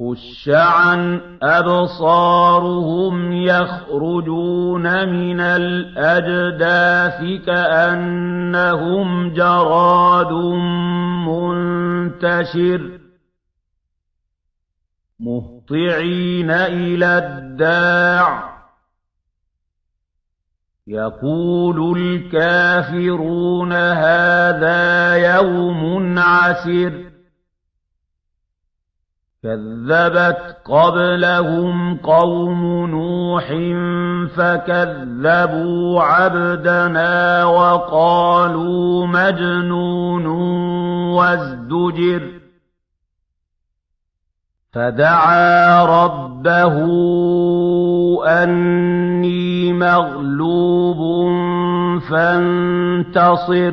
خش عن أبصارهم يخرجون من الأجداث كأنهم جراد منتشر مهطعين إلى الداع يقول الكافرون هذا يوم عسر كذبت قبلهم قوم نوح فكذبوا عبدنا وقالوا مجنون وازدجر فدعا ربه أني مغلوب فانتصر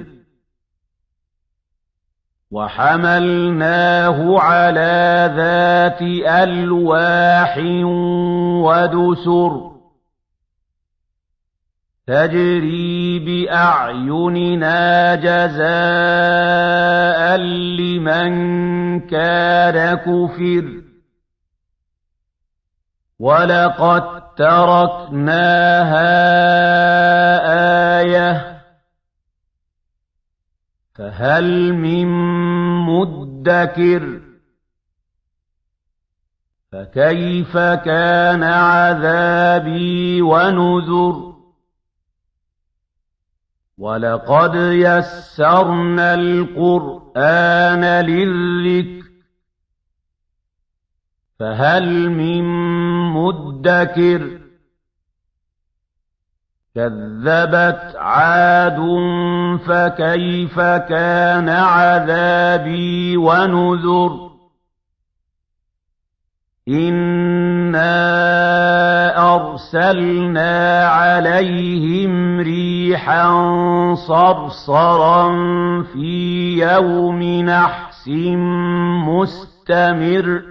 وحملناه على ذات ألواح ودسر تجري بأعيننا جزاء لمن كان كفر ولقد تركناها آية فهل من مدكر فكيف كان عذابي ونذر وَلَقَدْ يَسَّرْنَا الْقُرْآنَ لِلذِّكْرِ فَهَلْ مِن مُّدَّكِرٍ كَذَّبَتْ عَادٌ فَكَيْفَ كَانَ عَذَابِي وَنُذُرِ إِنَّا أَرْسَلْنَا عَلَيْهِمْ رِيحًا صَرْصَرًا فِي يَوْمِ نَحْسٍ مُّسْتَمِرٍّ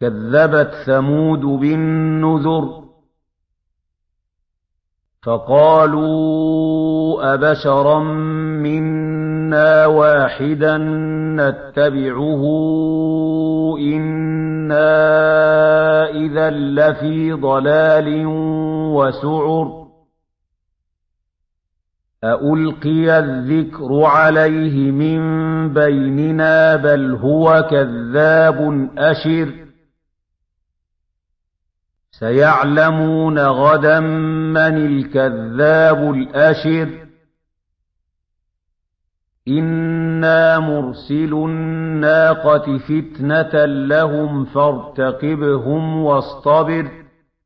كذبت ثمود بالنذر فقالوا أبشرا منا واحدا نتبعه إنا إذا لفي ضلال وسعر ألقي الذكر عليه من بيننا بل هو كذاب أشر سيعلمون غدا من الكذاب الأشر. إنا مرسل الناقة فتنة لهم فارتقبهم واصطبر.